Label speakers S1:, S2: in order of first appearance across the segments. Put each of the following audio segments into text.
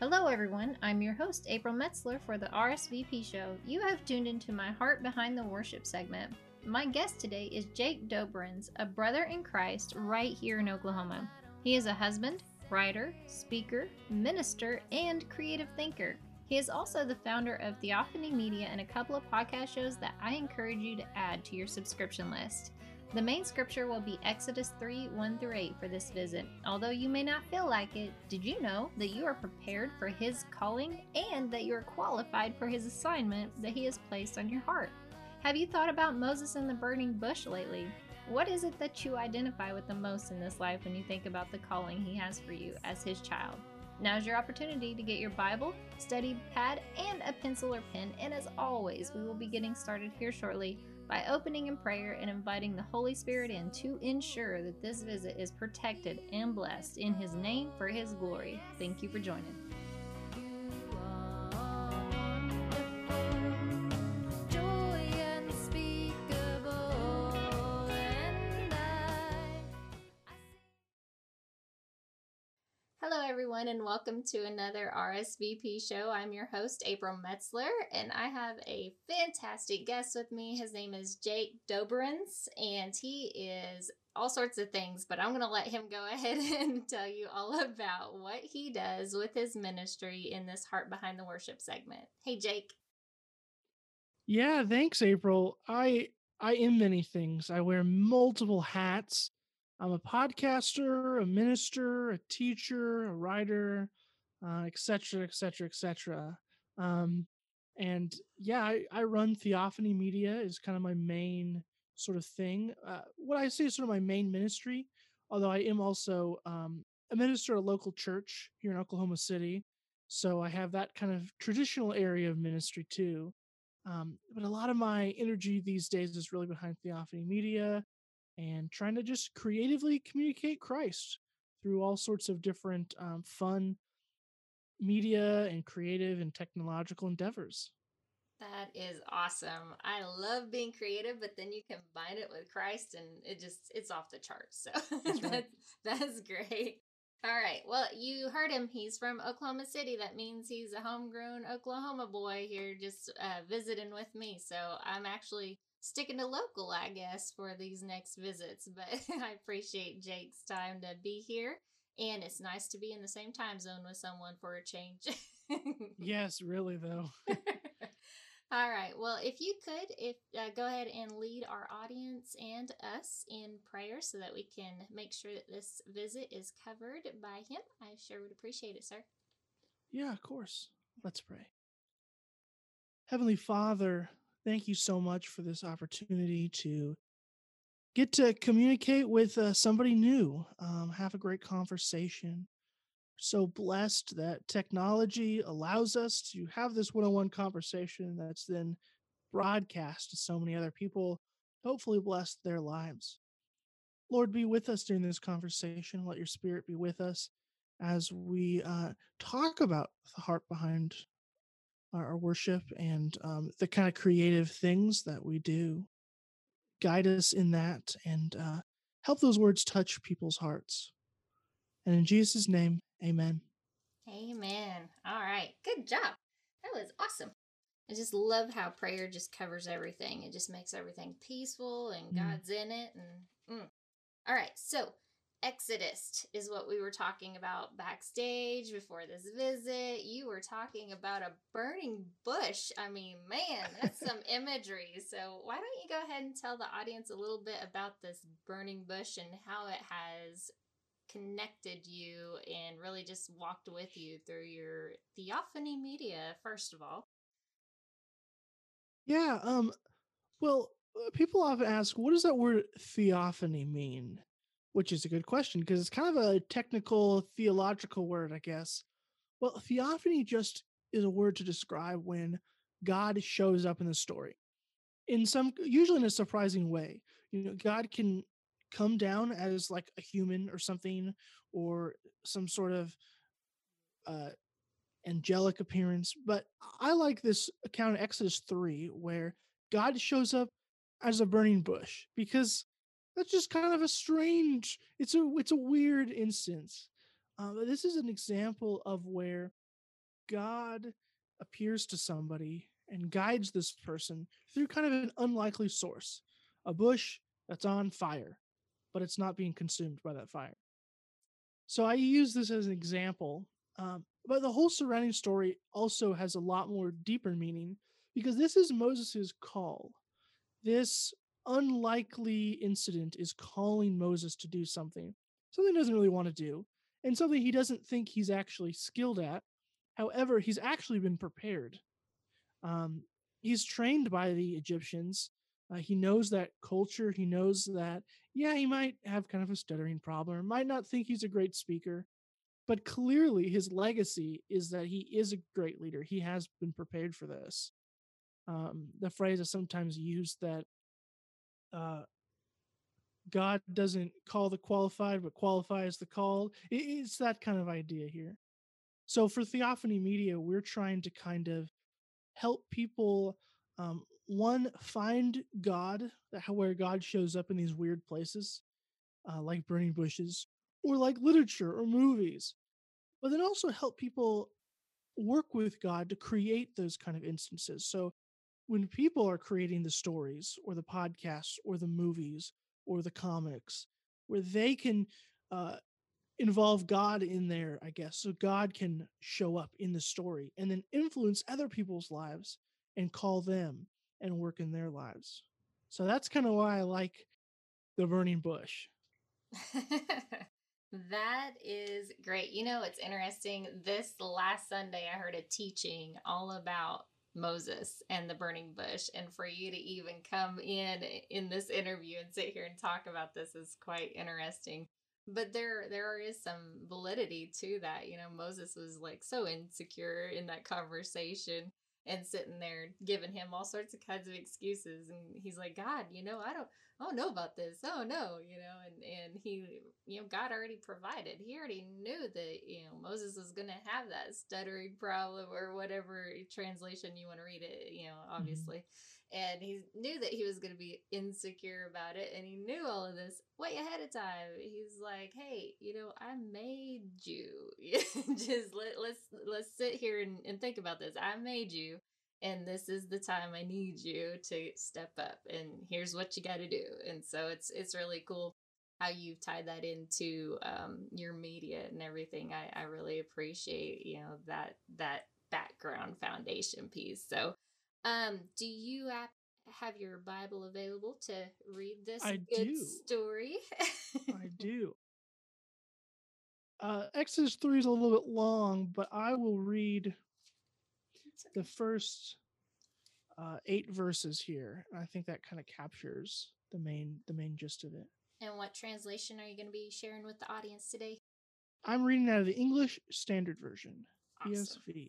S1: Hello, everyone. I'm your host, April Metzler, for the RSVP show. You have tuned into my Heart Behind the Worship segment. My guest today is Jake Doberenz, a brother in Christ right here in Oklahoma. He is a husband, writer, speaker, minister, and creative thinker. He is also the founder of Theophany Media and a couple of podcast shows that I encourage you to add to your subscription list. The main scripture will be Exodus 3 1 through 8 for this visit. Although you may not feel like it, did you know that you are prepared for His calling and that you are qualified for His assignment that He has placed on your heart? Have you thought about Moses and the burning bush lately? What is it that you identify with the most in this life when you think about the calling He has for you as His child? Now's your opportunity to get your Bible, study pad, and a pencil or pen. And as always, we will be getting started here shortly by opening in prayer and inviting the Holy Spirit in to ensure that this visit is protected and blessed in His name for His glory. Thank you for joining. Everyone, and welcome to another RSVP show. I'm your host, April Metzler, and I have a fantastic guest with me. His name is Jake Doberenz, and he is all sorts of things, but I'm going to let him go ahead and tell you all about what he does with his ministry in this Heart Behind the Worship segment. Hey, Jake.
S2: Yeah, thanks, April. I I am many things. I wear multiple hats I'm a podcaster, a minister, a teacher, a writer, etc., etc., etc. And yeah, I, I, run Theophany Media is kind of my main sort of thing. Uh, what I say is sort of my main ministry, although I am also um, a minister at a local church here in Oklahoma City. So I have that kind of traditional area of ministry too. Um, but a lot of my energy these days is really behind Theophany Media and trying to just creatively communicate Christ through all sorts of different um, fun media and creative and technological endeavors.
S1: That is awesome. I love being creative, but then you combine it with Christ and it just it's off the charts. So that's, right. that's, that's great. All right. Well, you heard him. He's from Oklahoma City. That means he's a homegrown Oklahoma boy here just uh, visiting with me. So I'm actually sticking to local, I guess, for these next visits. But I appreciate Jake's time to be here. And it's nice to be in the same time zone with someone for a change.
S2: yes, really, though.
S1: All right. Well, if you could, if uh, go ahead and lead our audience and us in prayer so that we can make sure that this visit is covered by him, I sure would appreciate it, sir.
S2: Yeah, of course. Let's pray. Heavenly Father, thank you so much for this opportunity to get to communicate with uh, somebody new, um, have a great conversation. So blessed that technology allows us to have this one on one conversation that's then broadcast to so many other people, hopefully, bless their lives. Lord, be with us during this conversation. Let your spirit be with us as we uh, talk about the heart behind our worship and um, the kind of creative things that we do. Guide us in that and uh, help those words touch people's hearts. And in Jesus' name, amen.
S1: Amen. All right. Good job. That was awesome. I just love how prayer just covers everything. It just makes everything peaceful and mm. God's in it. And mm. all right. So Exodus is what we were talking about backstage before this visit. You were talking about a burning bush. I mean, man, that's some imagery. So, why don't you go ahead and tell the audience a little bit about this burning bush and how it has connected you and really just walked with you through your theophany media, first of all?
S2: Yeah. Um, well, uh, people often ask, what does that word theophany mean? Which is a good question because it's kind of a technical theological word, I guess. Well, theophany just is a word to describe when God shows up in the story in some usually in a surprising way. You know, God can come down as like a human or something or some sort of uh angelic appearance, but I like this account of Exodus 3 where God shows up as a burning bush because that's just kind of a strange it's a it's a weird instance uh, this is an example of where God appears to somebody and guides this person through kind of an unlikely source a bush that's on fire, but it's not being consumed by that fire. So I use this as an example. Um, but the whole surrounding story also has a lot more deeper meaning because this is Moses' call. This unlikely incident is calling Moses to do something, something he doesn't really want to do, and something he doesn't think he's actually skilled at. However, he's actually been prepared. Um, he's trained by the Egyptians. Uh, he knows that culture. He knows that, yeah, he might have kind of a stuttering problem, might not think he's a great speaker, but clearly his legacy is that he is a great leader. He has been prepared for this. Um, the phrase is sometimes used that uh, God doesn't call the qualified, but qualifies the called. It's that kind of idea here. So for Theophany Media, we're trying to kind of help people um, one find God, where God shows up in these weird places, uh, like burning bushes, or like literature or movies, but then also help people work with God to create those kind of instances. So when people are creating the stories or the podcasts or the movies or the comics, where they can uh, involve God in there, I guess, so God can show up in the story and then influence other people's lives and call them and work in their lives. So that's kind of why I like the burning bush.
S1: that is great. You know, it's interesting. This last Sunday, I heard a teaching all about Moses and the burning bush. And for you to even come in in this interview and sit here and talk about this is quite interesting. But there there is some validity to that. You know, Moses was like so insecure in that conversation and sitting there giving him all sorts of kinds of excuses and he's like god you know i don't i don't know about this oh no you know and and he you know god already provided he already knew that you know moses was gonna have that stuttering problem or whatever translation you want to read it you know mm-hmm. obviously mm-hmm. And he knew that he was gonna be insecure about it and he knew all of this way ahead of time he's like hey you know i made you just let, let's let's sit here and, and think about this i made you and this is the time I need you to step up and here's what you got to do. And so it's it's really cool how you've tied that into um, your media and everything. I, I really appreciate you know that that background foundation piece. So, um, do you have your Bible available to read this
S2: I
S1: good
S2: do.
S1: story?
S2: I do. Uh, Exodus 3 is a little bit long, but I will read the first uh, eight verses here. I think that kind of captures the main the main gist of it.
S1: And what translation are you going to be sharing with the audience today?
S2: I'm reading out of the English Standard Version, awesome. ESV.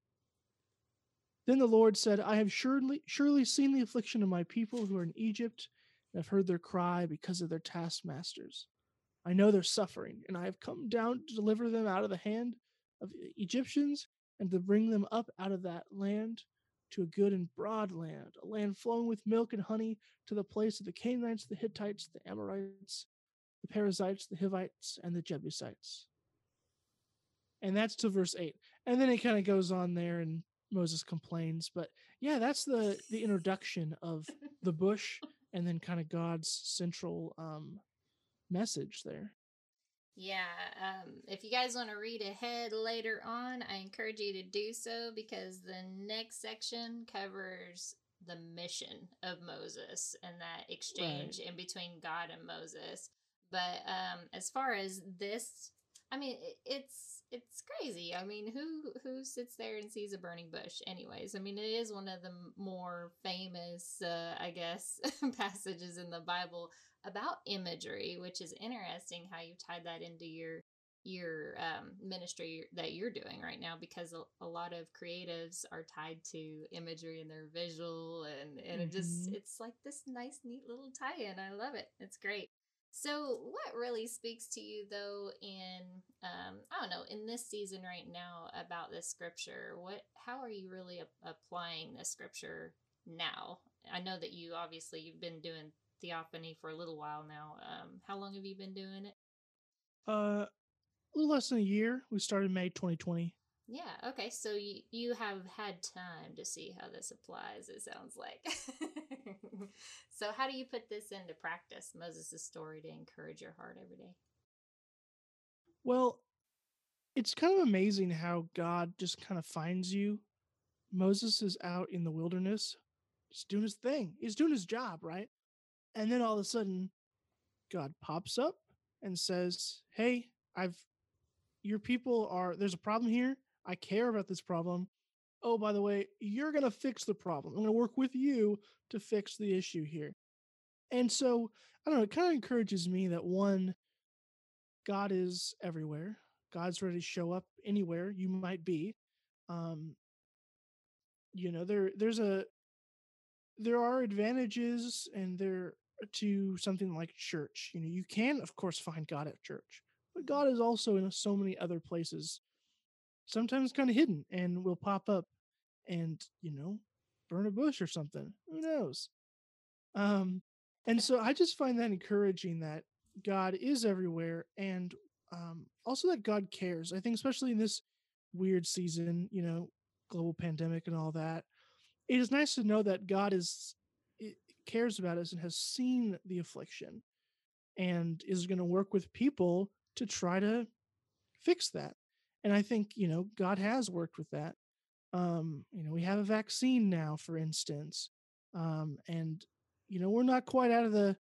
S2: Then the Lord said, I have surely, surely seen the affliction of my people who are in Egypt, and have heard their cry because of their taskmasters. I know their suffering, and I have come down to deliver them out of the hand of Egyptians and to bring them up out of that land to a good and broad land, a land flowing with milk and honey, to the place of the Canaanites, the Hittites, the Amorites, the Perizzites, the Hivites, and the Jebusites. And that's to verse 8. And then it kind of goes on there and Moses complains. But yeah, that's the the introduction of the bush and then kind of God's central um message there.
S1: Yeah, um, if you guys want to read ahead later on, I encourage you to do so because the next section covers the mission of Moses and that exchange right. in between God and Moses. But um, as far as this, I mean, it, it's it's crazy. I mean, who who sits there and sees a burning bush? Anyways, I mean, it is one of the more famous, uh, I guess, passages in the Bible about imagery, which is interesting how you tied that into your your um, ministry that you're doing right now because a, a, lot of creatives are tied to imagery and their visual and, and mm-hmm. it just mm-hmm. it's like this nice neat little tie-in i love it it's great so what really speaks to you though in um, i don't know in this season right now about this scripture what how are you really a- applying this scripture now i know that you obviously you've been doing theophany for a little while now. Um, how long have you been doing it?
S2: Uh, a little less than a year. We started May 2020.
S1: Yeah. Okay. So you you have had time to see how this applies. It sounds like. so how do you put this into practice? Moses' story to encourage your heart every day.
S2: Well, it's kind of amazing how God just kind of finds you. Moses is out in the wilderness, just doing his thing. He's doing his job, right? And then all of a sudden, God pops up and says, Hey, I've, your people are, there's a problem here. I care about this problem. Oh, by the way, you're going to fix the problem. I'm going to work with you to fix the issue here. And so, I don't know, it kind of encourages me that one, God is everywhere. God's ready to show up anywhere you might be. Um, you know, there there's a there are advantages and there to something like church. You know, you can of course find God at church, but God is also in so many other places, sometimes kind of hidden, and will pop up and you know burn a bush or something. Who knows? Um, and so I just find that encouraging that God is everywhere, and um, also that God cares. I think especially in this weird season, you know, global pandemic and all that, it is nice to know that God is cares about us and has seen the affliction and is going to work with people to try to fix that. And I think, you know, God has worked with that. Um, you know, we have a vaccine now, for instance. Um, and, you know, we're not quite out of the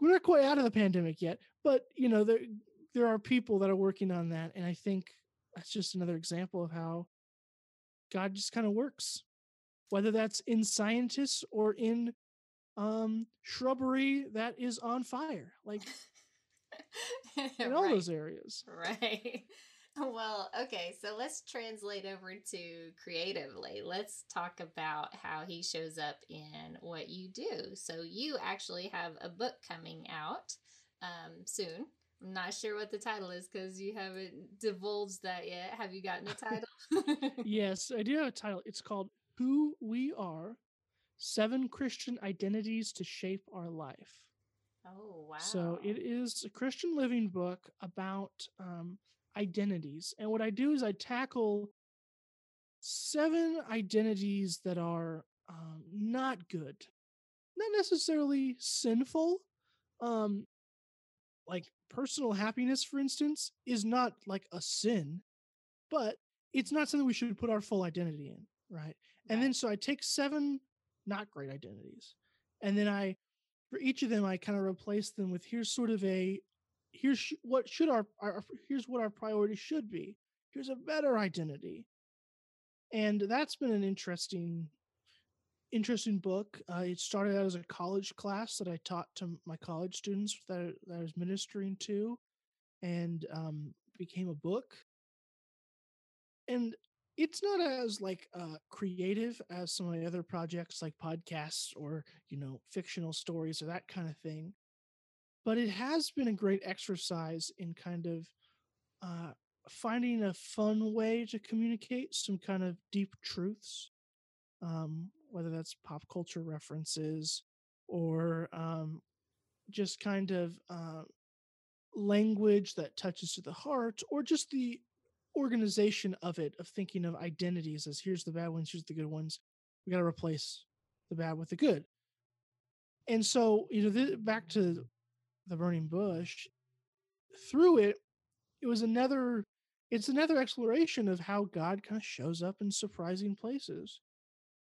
S2: we're not quite out of the pandemic yet, but you know, there there are people that are working on that. And I think that's just another example of how God just kind of works whether that's in scientists or in um shrubbery that is on fire like in all right. those areas.
S1: right. Well okay so let's translate over to creatively. Let's talk about how he shows up in what you do. So you actually have a book coming out um, soon. I'm not sure what the title is because you haven't divulged that yet. Have you gotten a title?
S2: Yes i do have a title. It's called who we are, seven Christian identities to shape our life.
S1: Oh, wow.
S2: So it is a Christian living book about um, identities. And what I do is I tackle seven identities that are um, not good, not necessarily sinful. Um, like personal happiness, for instance, is not like a sin, but it's not something we should put our full identity in, right? And then so I take seven not great identities, and then I, for each of them, I kind of replace them with here's sort of a, here's sh- what should our, our here's what our priority should be. Here's a better identity, and that's been an interesting, interesting book. Uh, it started out as a college class that I taught to my college students that, that I was ministering to, and um, became a book. And it's not as like uh, creative as some of the other projects like podcasts or you know fictional stories or that kind of thing but it has been a great exercise in kind of uh, finding a fun way to communicate some kind of deep truths um, whether that's pop culture references or um, just kind of uh, language that touches to the heart or just the organization of it of thinking of identities as here's the bad ones here's the good ones we got to replace the bad with the good and so you know th- back to the burning bush through it, it was another it's another exploration of how God kind of shows up in surprising places.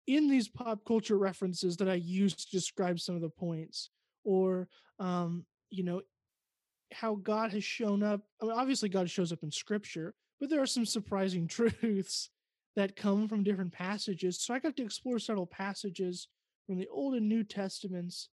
S2: In these pop culture references that I use to describe some of the points, or um, you know, how God has shown up. I mean, obviously, God shows up in scripture, but there are some surprising truths that come from different passages. So I got to explore several passages from the Old and New Testaments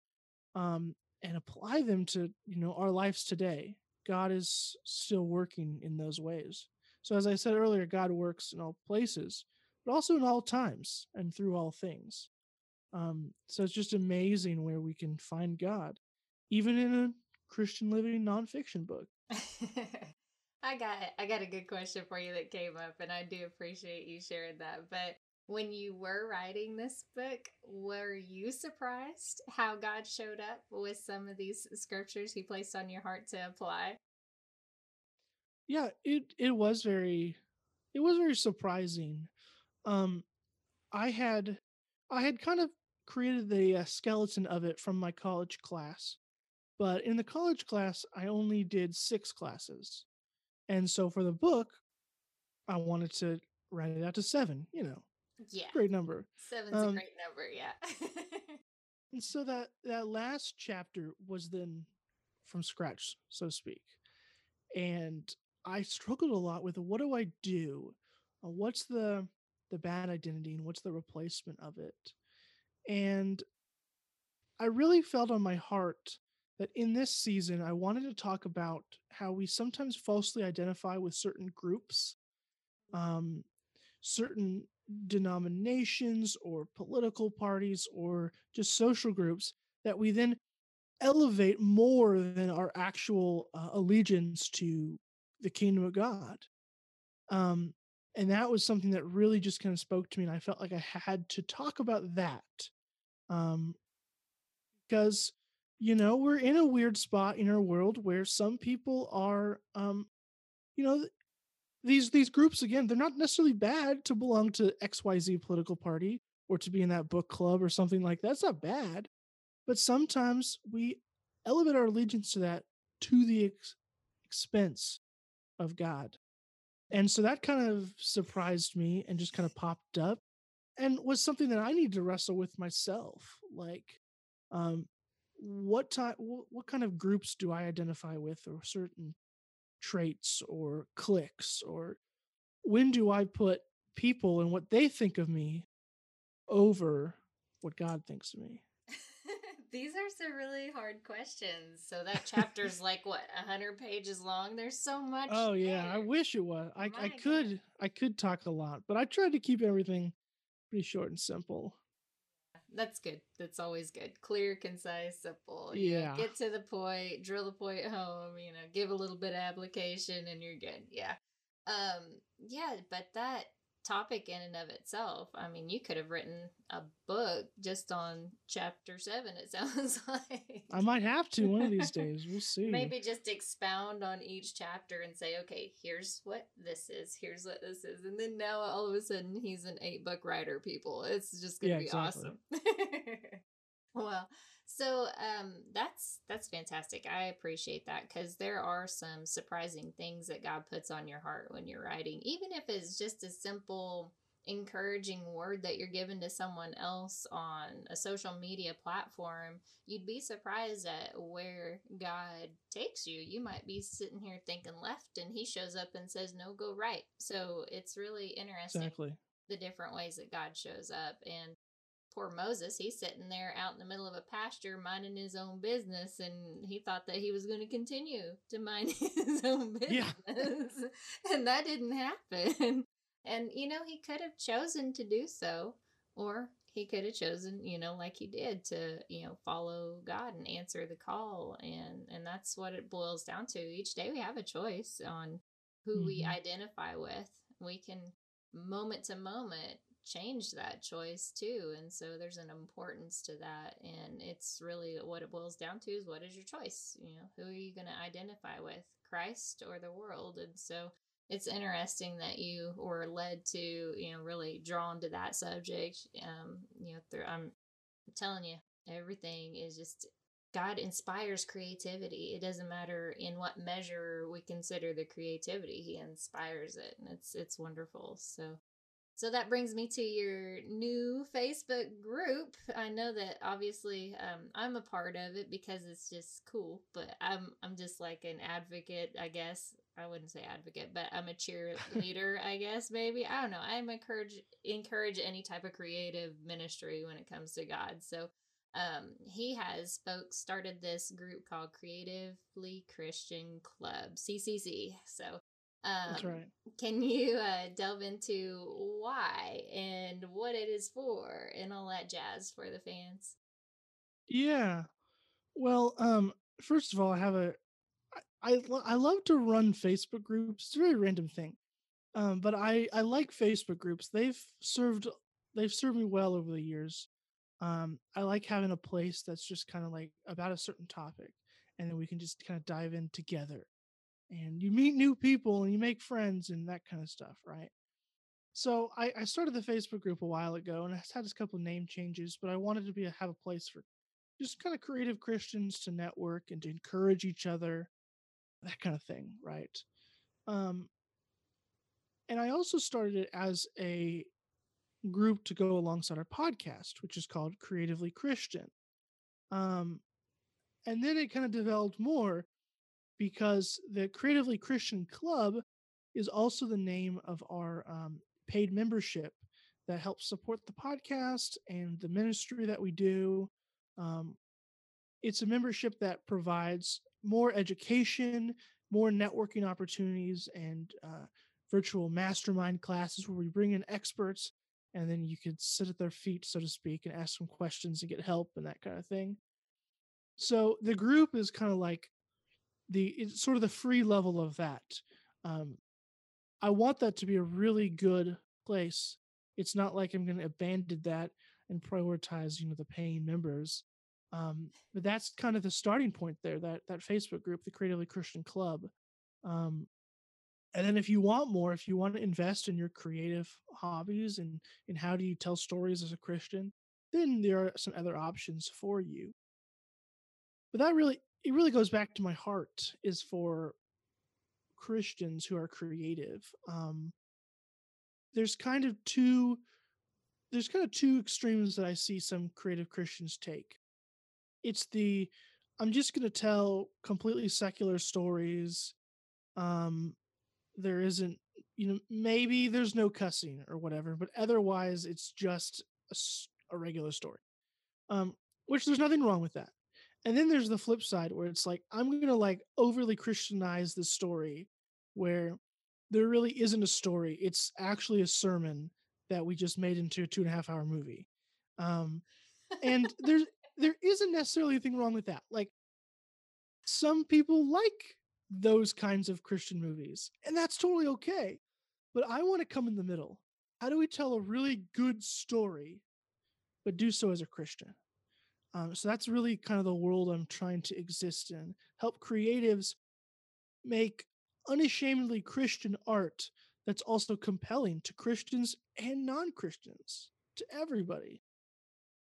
S2: um, and apply them to you know our lives today. God is still working in those ways. So as I said earlier, God works in all places, but also in all times and through all things. Um, so it's just amazing where we can find God, even in a Christian living nonfiction book.
S1: I got I got a good question for you that came up, and I do appreciate you sharing that. But when you were writing this book, were you surprised how God showed up with some of these scriptures He placed on your heart to apply?
S2: Yeah, it it was very it was very surprising. Um, I had I had kind of created the uh, skeleton of it from my college class, but in the college class I only did six classes, and so for the book, I wanted to write it out to seven. You know,
S1: Yeah,
S2: great number.
S1: seven's a
S2: Um,
S1: great number. Yeah.
S2: and so that that last chapter was then from scratch, so to speak. And I struggled a lot with what do I do? Uh, what's the the bad identity and what's the replacement of it? And I really felt on my heart that in this season I wanted to talk about how we sometimes falsely identify with certain groups, um, certain denominations or political parties or just social groups that we then elevate more than our actual uh, allegiance to the kingdom of God. Um, and that was something that really just kind of spoke to me, and I felt like I had to talk about that. Um, because you know we're in a weird spot in our world where some people are, um, you know, these these groups again, they're not necessarily bad to belong to X Y Z political party or to be in that book club or something like that. That's not bad but sometimes we elevate our allegiance to that to the ex- expense of God. And so that kind of surprised me and just kind of popped up and was something that I need to wrestle with myself. Like, um, what type what, kind of groups do I identify with, or certain traits or cliques, or when do I put people and what they think of me over what God thinks of me?
S1: These are some really hard questions. So that chapter's like what, a hundred pages long? There's so much.
S2: Oh yeah, I wish it was. I I could. I could talk a lot, but I tried to keep everything pretty short and simple.
S1: That's good. That's always good. Clear, concise, simple. You know,
S2: Yeah.
S1: get to the point, drill the point home, you know, give a little bit of application and you're good. Yeah. Um, yeah, but that topic in and of itself, I mean, you could have written a book just on chapter seven, it sounds like.
S2: I might have to one of these days. We'll see.
S1: Maybe just expound on each chapter and say, okay, here's what this is, here's what this is. And then now all of a sudden he's an eight book writer, people. It's just gonna
S2: Yeah,
S1: be
S2: exactly.
S1: awesome. well, so um that's that's fantastic. I appreciate that because there are some surprising things that God puts on your heart when you're writing, even if it's just a simple encouraging word that you're giving to someone else on a social media platform, you'd be surprised at where God takes you. You might be sitting here thinking left and he shows up and says, no, go right. So it's really interesting
S2: exactly.
S1: the different ways that God shows up. And poor Moses, he's sitting there out in the middle of a pasture minding his own business, and he thought that he was going to continue to mind his own business.
S2: Yeah.
S1: and that didn't happen. And, you know, he could have chosen to do so, or he could have chosen, you know, like he did to, you know, follow God and answer the call. And, and that's what it boils down to. Each day we have a choice on who we
S2: Mhm.
S1: identify with. We can moment to moment change that choice too and so there's an importance to that and it's really what it boils down to is what is your choice you know who are you going to identify with christ or the world and so it's interesting that you were led to you know really drawn to that subject um you know through i'm telling you everything is just God inspires creativity. It doesn't matter in what measure we consider the creativity, He inspires it, and it's it's wonderful. So, so that brings me to your new Facebook group. I know that obviously um, I'm a part of it because it's just cool, but I'm I'm just like an advocate, I guess. I wouldn't say advocate, but I'm a cheerleader, I guess maybe. I don't know. I'm encourage encourage any type of creative ministry when it comes to God. So um, he has folks started this group called Creatively Christian Club, CCC. So, um,
S2: That's right.
S1: Can you uh, delve into why and what it is for and all that jazz for the fans?
S2: Yeah. Well, um, first of all, I have a I I love to run Facebook groups. It's a very random thing. Um, but I I like Facebook groups. They've served they've served me well over the years. Um, I like having a place that's just kind of like about a certain topic, and then we can just kind of dive in together. And you meet new people and you make friends and that kind of stuff, right? So I, I started the Facebook group a while ago, and it's had a couple name changes, but I wanted to be have a place for just kind of creative Christians to network and to encourage each other, that kind of thing, right? Um, and I also started it as a group to go alongside our podcast, which is called Creatively Christian. Um, and then it kind of developed more because the Creatively Christian Club is also the name of our um, paid membership that helps support the podcast and the ministry that we do. Um, it's a membership that provides more education, more networking opportunities, and uh, virtual mastermind classes where we bring in experts and then you could sit at their feet, so to speak, and ask them questions and get help and that kind of thing. So the group is kind of like the it's sort of the free level of that. Um, I want that to be a really good place. It's not like I'm going to abandon that and prioritize, you know, the paying members. Um, but that's kind of the starting point there. That that Facebook group, the Creatively Christian Club. Um, and then if you want more, if you want to invest in your creative hobbies and and how do you tell stories as a Christian, then there are some other options for you. But that really it really goes back to my heart is for Christians who are creative. Um, there's kind of two there's kind of two extremes that I see some creative Christians take. It's the I'm just going to tell completely secular stories. Um, there isn't, you know, maybe there's no cussing or whatever, but otherwise it's just a regular story. Um, which there's nothing wrong with that. And then there's the flip side where it's like I'm going to like overly Christianize the story where there really isn't a story. It's actually a sermon that we just made into a two and a half hour movie. Um, and there's there isn't necessarily anything wrong with that. Like some people like those kinds of Christian movies, and that's totally okay. But I want to come in the middle. How do we tell a really good story, but do so as a Christian? Um, so that's really kind of the world I'm trying to exist in. Help creatives make unashamedly Christian art that's also compelling to Christians and non Christians, to everybody.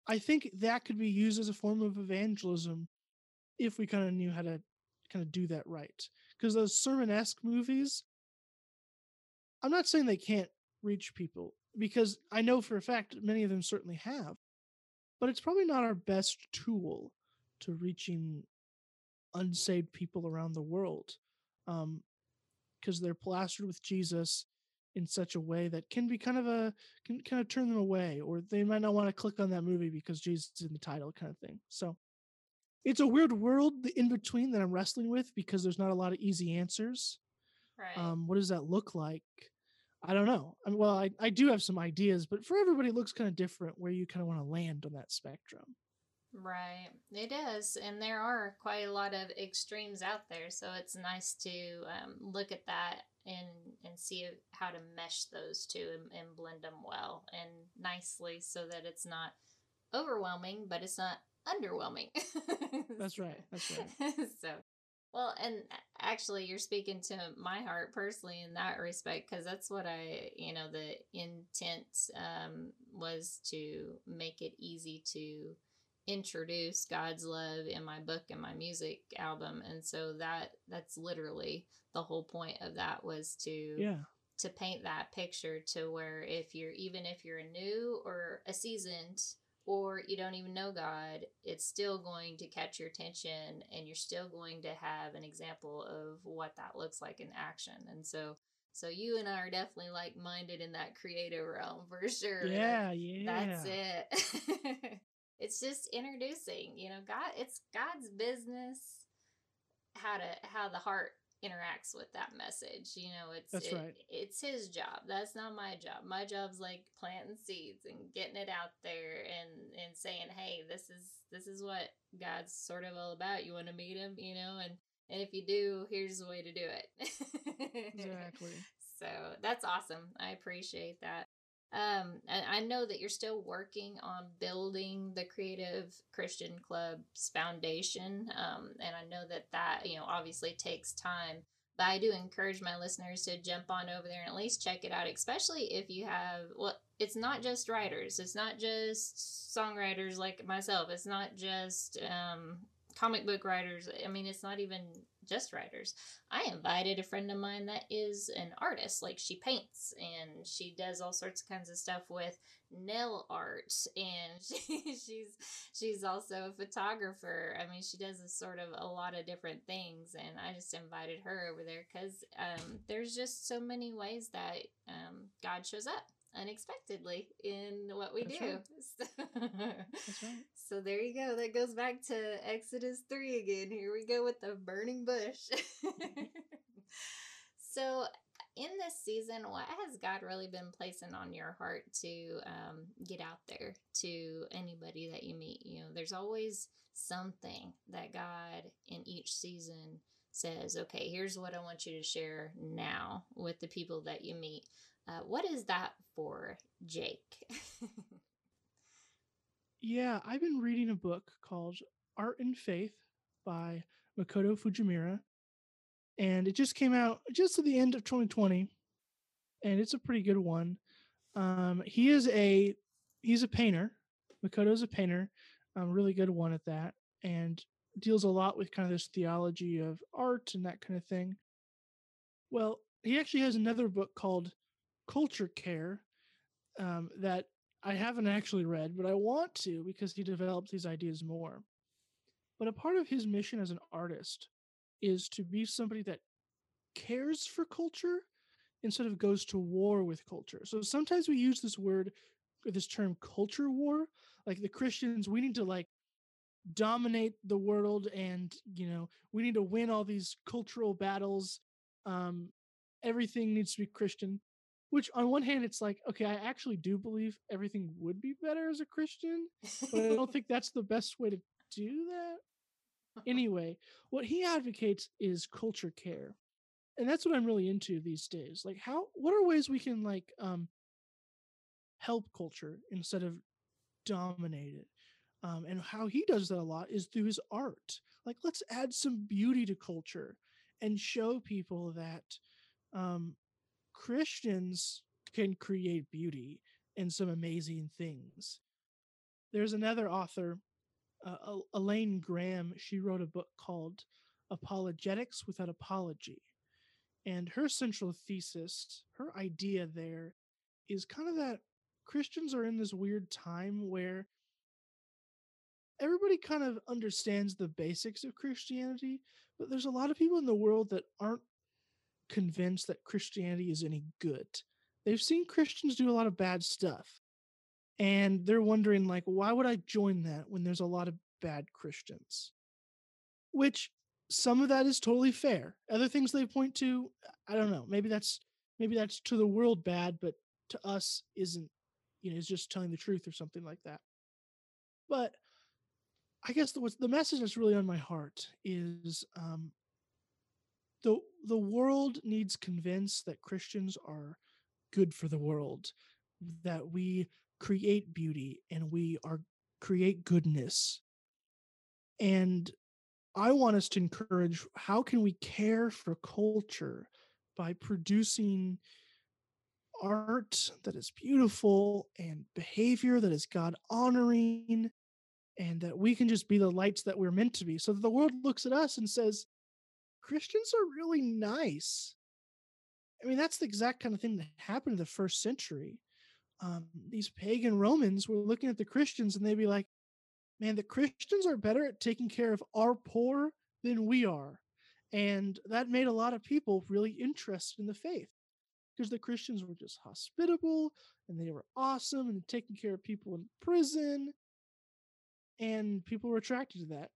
S2: I think that could be used as a form of evangelism if we kind of knew how to kind of do that right. Because those sermon esque movies, I'm not saying they can't reach people, because I know for a fact many of them certainly have, but it's probably not our best tool to reaching unsaved people around the world. Um, because they're plastered with Jesus in such a way that can be kind of a can kind of turn them away, or they might not want to click on that movie because Jesus is in the title, kind of thing. So it's a weird world the in between that I'm wrestling with because there's not a lot of easy answers.
S1: Right.
S2: Um, what does that look like? I don't know. I mean, well, I, I do have some ideas, but for everybody, it looks kind of different where you kind of want to land on that spectrum.
S1: Right. It is. And there are quite a lot of extremes out there. So it's nice to um, look at that and, and see how to mesh those two and, and blend them well and nicely so that it's not overwhelming, but it's not underwhelming.
S2: That's right. That's right.
S1: so, well, and actually, you're speaking to my heart personally in that respect because that's what I, you know, the intent um, was to make it easy to introduce God's love in my book and my music album. And so that that's literally the whole point of that was to
S2: Yeah.
S1: to paint that picture to where if you're even if you're a new or a seasoned or you don't even know God, it's still going to catch your attention and you're still going to have an example of what that looks like in action. And so so you and I are definitely like minded in that creative realm for sure.
S2: Yeah, yeah.
S1: That's it. it's just introducing, you know, God it's God's business how to how the heart interacts with that message. You know, it's it-
S2: right.
S1: it's his job. That's not my job. My job's like planting seeds and getting it out there and and saying, "Hey, this is this is what God's sort of all about. You want to meet him, you know, and and if you do, here's the way to do it."
S2: Exactly.
S1: So that's awesome. I appreciate that. Um, I know that you're still working on building the Creative Christian Club's foundation. Um, and I know that that, you know, obviously takes time. But I do encourage my listeners to jump on over there and at least check it out, especially if you have, well, it's not just writers, it's not just songwriters like myself, it's not just um, comic book writers. I mean, it's not even just writers. I invited a friend of mine that is an artist. Like she paints and she does all sorts of kinds of stuff with nail art and she, she's she's also a photographer. I mean, she does a sort of a lot of different things and I just invited her over there cuz um there's just so many ways that um God shows up unexpectedly in what we
S2: That's
S1: do.
S2: right.
S1: So,
S2: That's right.
S1: So there you go. That goes back to Exodus 3 again. Here we go with the burning bush. so, in this season, what has God really been placing on your heart to um, get out there to anybody that you meet? You know, there's always something that God in each season says, okay, here's what I want you to share now with the people that you meet. Uh, what is that for Jake?
S2: Yeah, I've been reading a book called Art and Faith by Makoto Fujimura. And it just came out just at the end of 2020. And it's a pretty good one. Um, he is a he's a painter. Makoto's a painter, a really good one at that, and deals a lot with kind of this theology of art and that kind of thing. Well, he actually has another book called Culture Care um, that I haven't actually read, but I want to because he develops these ideas more. But a part of his mission as an artist is to be somebody that cares for culture instead of goes to war with culture. So sometimes we use this word this term culture war, like the Christians, we need to like dominate the world and, you know, we need to win all these cultural battles. Um everything needs to be Christian which on one hand it's like okay i actually do believe everything would be better as a christian but i don't think that's the best way to do that. Anyway what he advocates is culture care and that's what i'm really into these days like how what are ways we can like um help culture instead of dominate it? Um, and how he does that a lot is through his art like let's add some beauty to culture and show people that um, Christians can create beauty and some amazing things. There's another author, uh, Elaine Graham. She wrote a book called Apologetics Without Apology. And her central thesis, her idea there is kind of that Christians are in this weird time where everybody kind of understands the basics of Christianity, but there's a lot of people in the world that aren't convinced that Christianity is any good. They've seen Christians do a lot of bad stuff. And they're wondering like why would I join that when there's a lot of bad Christians? Which some of that is totally fair. Other things they point to, I don't know. Maybe that's maybe that's to the world bad, but to us isn't, you know, is just telling the truth or something like that. But I guess the, the message that's really on my heart is um, the the world needs convinced that Christians are good for the world, that we create beauty and we are create goodness. And I want us to encourage how can we care for culture by producing art that is beautiful and behavior that is God honoring and that we can just be the lights that we're meant to be so that the world looks at us and says christians are really nice. I mean that's the exact kind of thing that happened in the first century. Um, these pagan romans were looking at the christians and they'd be like man the christians are better at taking care of our poor than we are. And that made a lot of people really interested in the faith because the christians were just hospitable and they were awesome and taking care of people in prison and people were attracted to that.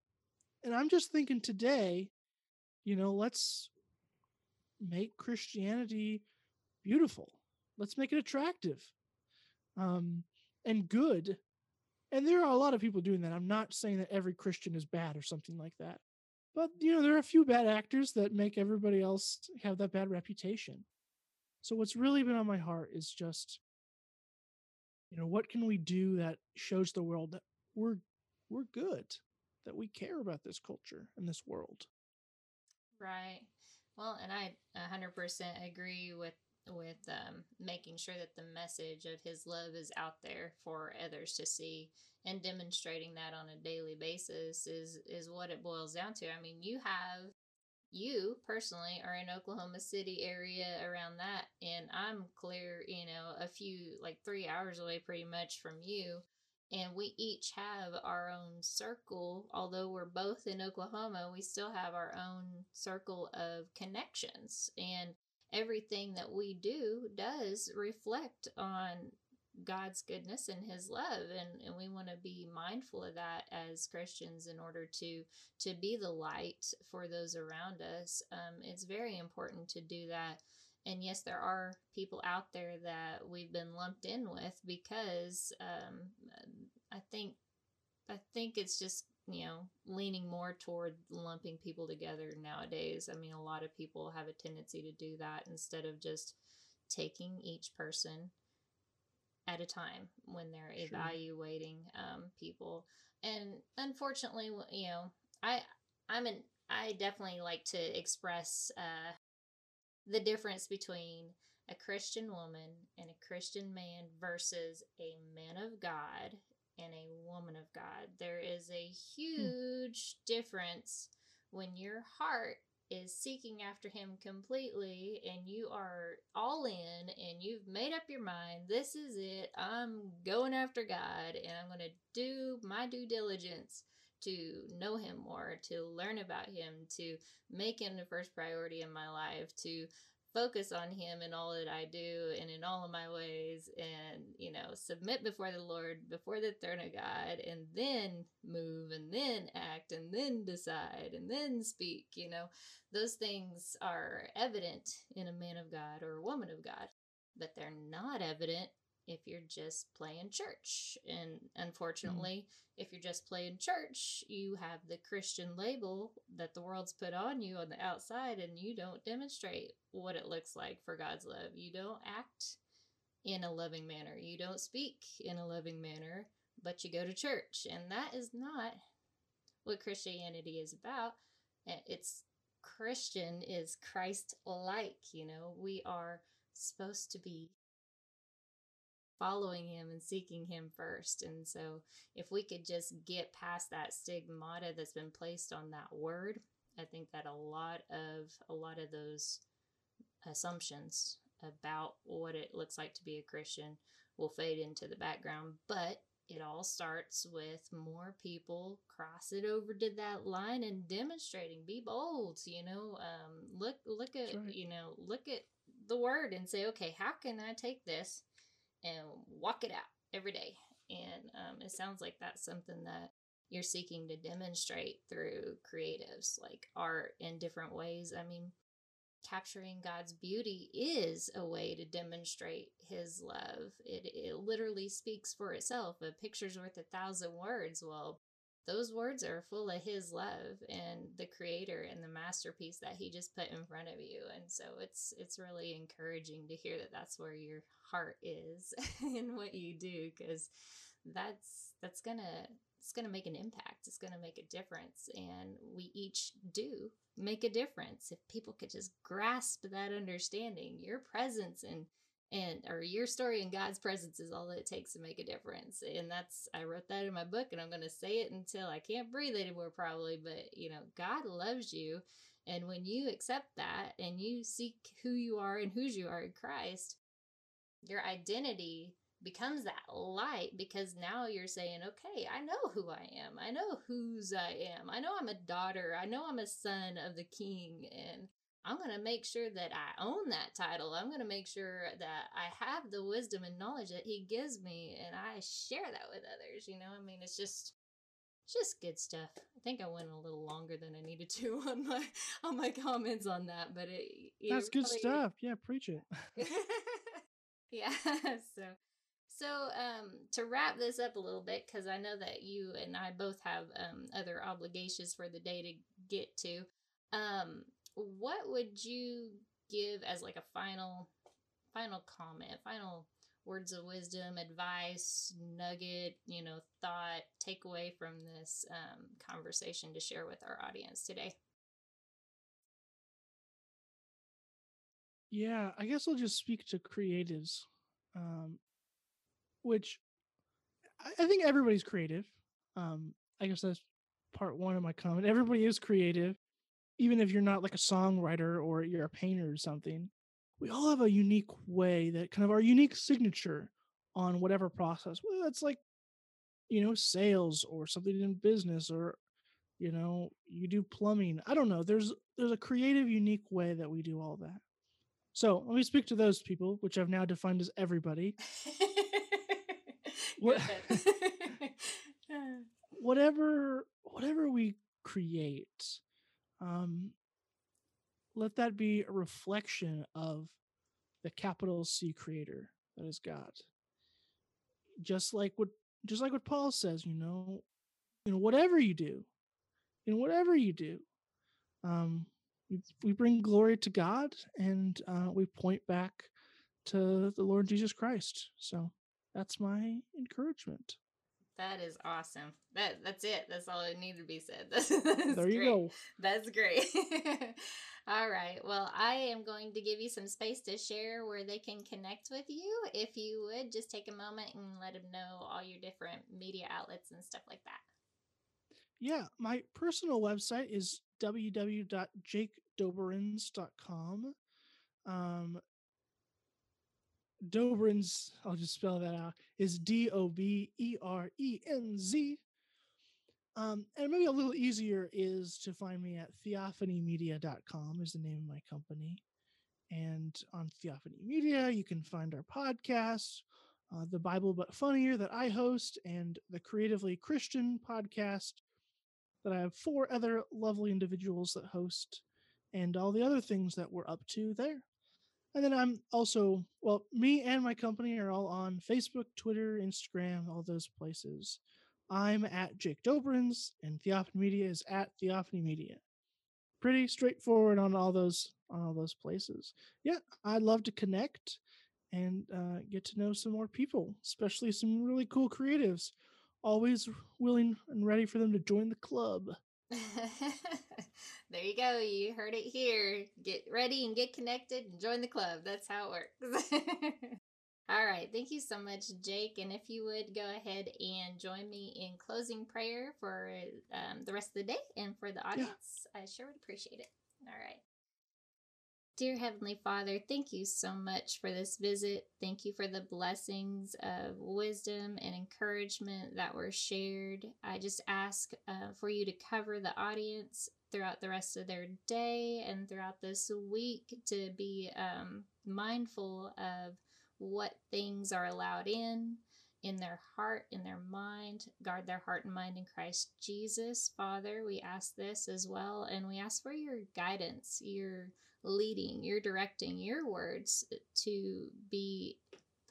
S2: And I'm just thinking today, you know, let's make Christianity beautiful. Let's make it attractive um, and good. And there are a lot of people doing that. I'm not saying that every Christian is bad or something like that. But, you know, there are a few bad actors that make everybody else have that bad reputation. So, what's really been on my heart is just, you know, what can we do that shows the world that we're we're good, that we care about this culture and this world.
S1: Right. Well, and I 100% agree with with um, making sure that the message of his love is out there for others to see and demonstrating that on a daily basis is is what it boils down to. I mean, you have you personally are in Oklahoma City area around that and I'm clear, you know, a few like 3 hours away pretty much from you and we each have our own circle. Although we're both in Oklahoma, we still have our own circle of connections. And everything that we do does reflect on God's goodness and his love and, and we want to be mindful of that as Christians in order to to be the light for those around us. Um, it's very important to do that and yes, there are people out there that we've been lumped in with because um, I think I think it's just you know leaning more toward lumping people together nowadays. I mean, a lot of people have a tendency to do that instead of just taking each person at a time when they're sure. evaluating um, people. And unfortunately, you know, I I'm an I definitely like to express uh, the difference between a Christian woman and a Christian man versus a man of God and a woman of God. There is a hmm. huge hmm. difference when your heart is seeking after him completely and you are all in and you've made up your mind this is it i'm going after god and i'm going to do my due diligence to know him more, to learn about him, to make him the first priority in my life, to focus on him in all that I do and in all of my ways and you know submit before the Lord before the throne of God and then move and then act and then decide and then speak you know. Those things are evident in a man of God or a woman of God but they're not evident if you're just playing church. And unfortunately, mm. if you're just playing church, you have the Christian label that the world's put on you on the outside, and you don't demonstrate what it looks like for God's love. You don't act in a loving manner, you don't speak in a loving manner, but you go to church. And that is not what Christianity is about. It's Christian is Christ like, you know, we are supposed to be following him and seeking him first. And so, if we could just get past that stigmata that's been placed on that word, I think that a lot of a lot of those assumptions about what it looks like to be a Christian will fade into the background. But it all starts with more people crossing it over to that line and demonstrating. Be bold, you know. Um, look, look at right. you know, look at the word and say, okay, how can I take this and walk it out every day. And um, it sounds like that's something that you're seeking to demonstrate through creatives like art in different ways. I mean, capturing God's beauty is a way to demonstrate his love. It, it literally speaks for itself. A picture's worth a thousand words. Well, those words are full of his love and the creator and the masterpiece that he just put in front of you. And so it's it's really encouraging to hear that that's where your heart is in what you do because that's that's gonna it's gonna make an impact. It's gonna make a difference. And we each do make a difference. If people could just grasp that understanding your presence and and or your story in God's presence is all that it takes to make a difference. And that's I wrote that in my book and I'm going to say it until I can't breathe anymore probably, but you know, God loves you and when you accept that and you seek who you are and whose you are in Christ, your identity becomes that light because now you're saying, okay, I know who I am. I know whose I am. I know I'm a daughter. I know I'm a son of the king. And I'm going to make sure that I own that title. I'm going to make sure that I have the wisdom and knowledge that he gives me and I share that with others. You know, I mean, it's just. It's just good stuff. I think I went a little longer than I needed to on my on my comments on that, but it,
S2: it that's good stuff. Yeah, preach it.
S1: yeah. So so, um, to wrap this up a little bit, because I know that you and I both have um, other obligations for the day to get to, um, what would you give as like a final, final comment, final words of wisdom, advice, nugget, you know, thought, takeaway from this um, conversation to share with our audience today?
S2: Yeah, I guess I'll just speak to creatives. Um, which I think everybody's creative. Um, I guess that's part one of my comment. Everybody is creative, even if you're not like a songwriter or you're a painter or something. We all have a unique way that kind of our unique signature on whatever process. Well, that's like, you know, sales or something in business or, you know, you do plumbing. I don't know. There's there's a creative, unique way that we do all that. So let me speak to those people, which I've now defined as everybody. what, whatever whatever we create um let that be a reflection of the capital C creator that is God. Just like what just like what Paul says, you know, you know, whatever you do, in whatever you do, um, we, we bring glory to God and uh, we point back to the Lord Jesus Christ. So that's my encouragement.
S1: That is awesome. That that's it. That's all it needed to be said. That's, that's
S2: there you
S1: great.
S2: go.
S1: That's great. all right. Well, I am going to give you some space to share where they can connect with you. If you would just take a moment and let them know all your different media outlets and stuff like that.
S2: Yeah, my personal website is www.jakedoberenz.com. Um, Doberenz, I'll just spell that out, is D O B E R E N Z. Um, and maybe a little easier is to find me at theophanymedia.com is the name of my company. And on Theophany Media, you can find our podcast, uh, The Bible But Funnier that I host, and the Creatively Christian podcast that I have four other lovely individuals that host, and all the other things that we're up to there. And then I'm also, well, me and my company are all on Facebook, Twitter, Instagram, all those places. I'm at Jake Doberenz, and Theophany Media is at Theophany Media. Pretty straightforward on all those on all those places. Yeah, I'd love to connect and uh, get to know some more people, especially some really cool creatives. Always willing and ready for them to join the club.
S1: there you go. You heard it here. Get ready and get connected and join the club. That's how it works. All right. Thank you so much, Jake. And if you would go ahead and join me in closing prayer for um, the rest of the day and for the audience, yeah. I sure would appreciate it. All right. Dear Heavenly Father, thank you so much for this visit. Thank you for the blessings of wisdom and encouragement that were shared. I just ask uh, for you to cover the audience throughout the rest of their day and throughout this week to be um, mindful of what things are allowed in in their heart, in their mind. Guard their heart and mind in Christ Jesus. Father, we ask this as well, and we ask for your guidance, your leading, you're directing your words to be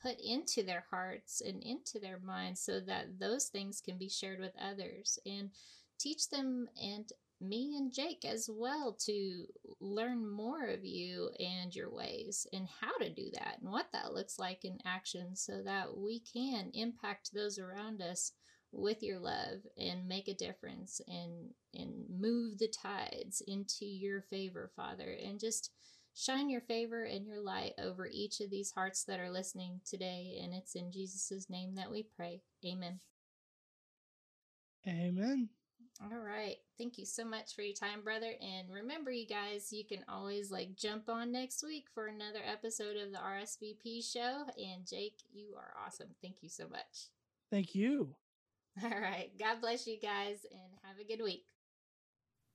S1: put into their hearts and into their minds so that those things can be shared with others. And teach them and me and Jake as well to learn more of you and your ways and how to do that and what that looks like in action so that we can impact those around us with your love and make a difference and and move the tides into your favor father and just shine your favor and your light over each of these hearts that are listening today. And it's in Jesus' name that we pray. Amen.
S2: Amen.
S1: All right. Thank you so much for your time, brother. And remember, you guys, you can always like jump on next week for another episode of the RSVP show. And Jake, you are awesome. Thank you so much.
S2: Thank you.
S1: All right. God bless you guys and have a good week.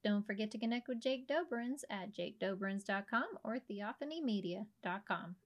S1: Don't forget to connect with Jake Doberenz at jakedoberenz.com or theophanymedia.com.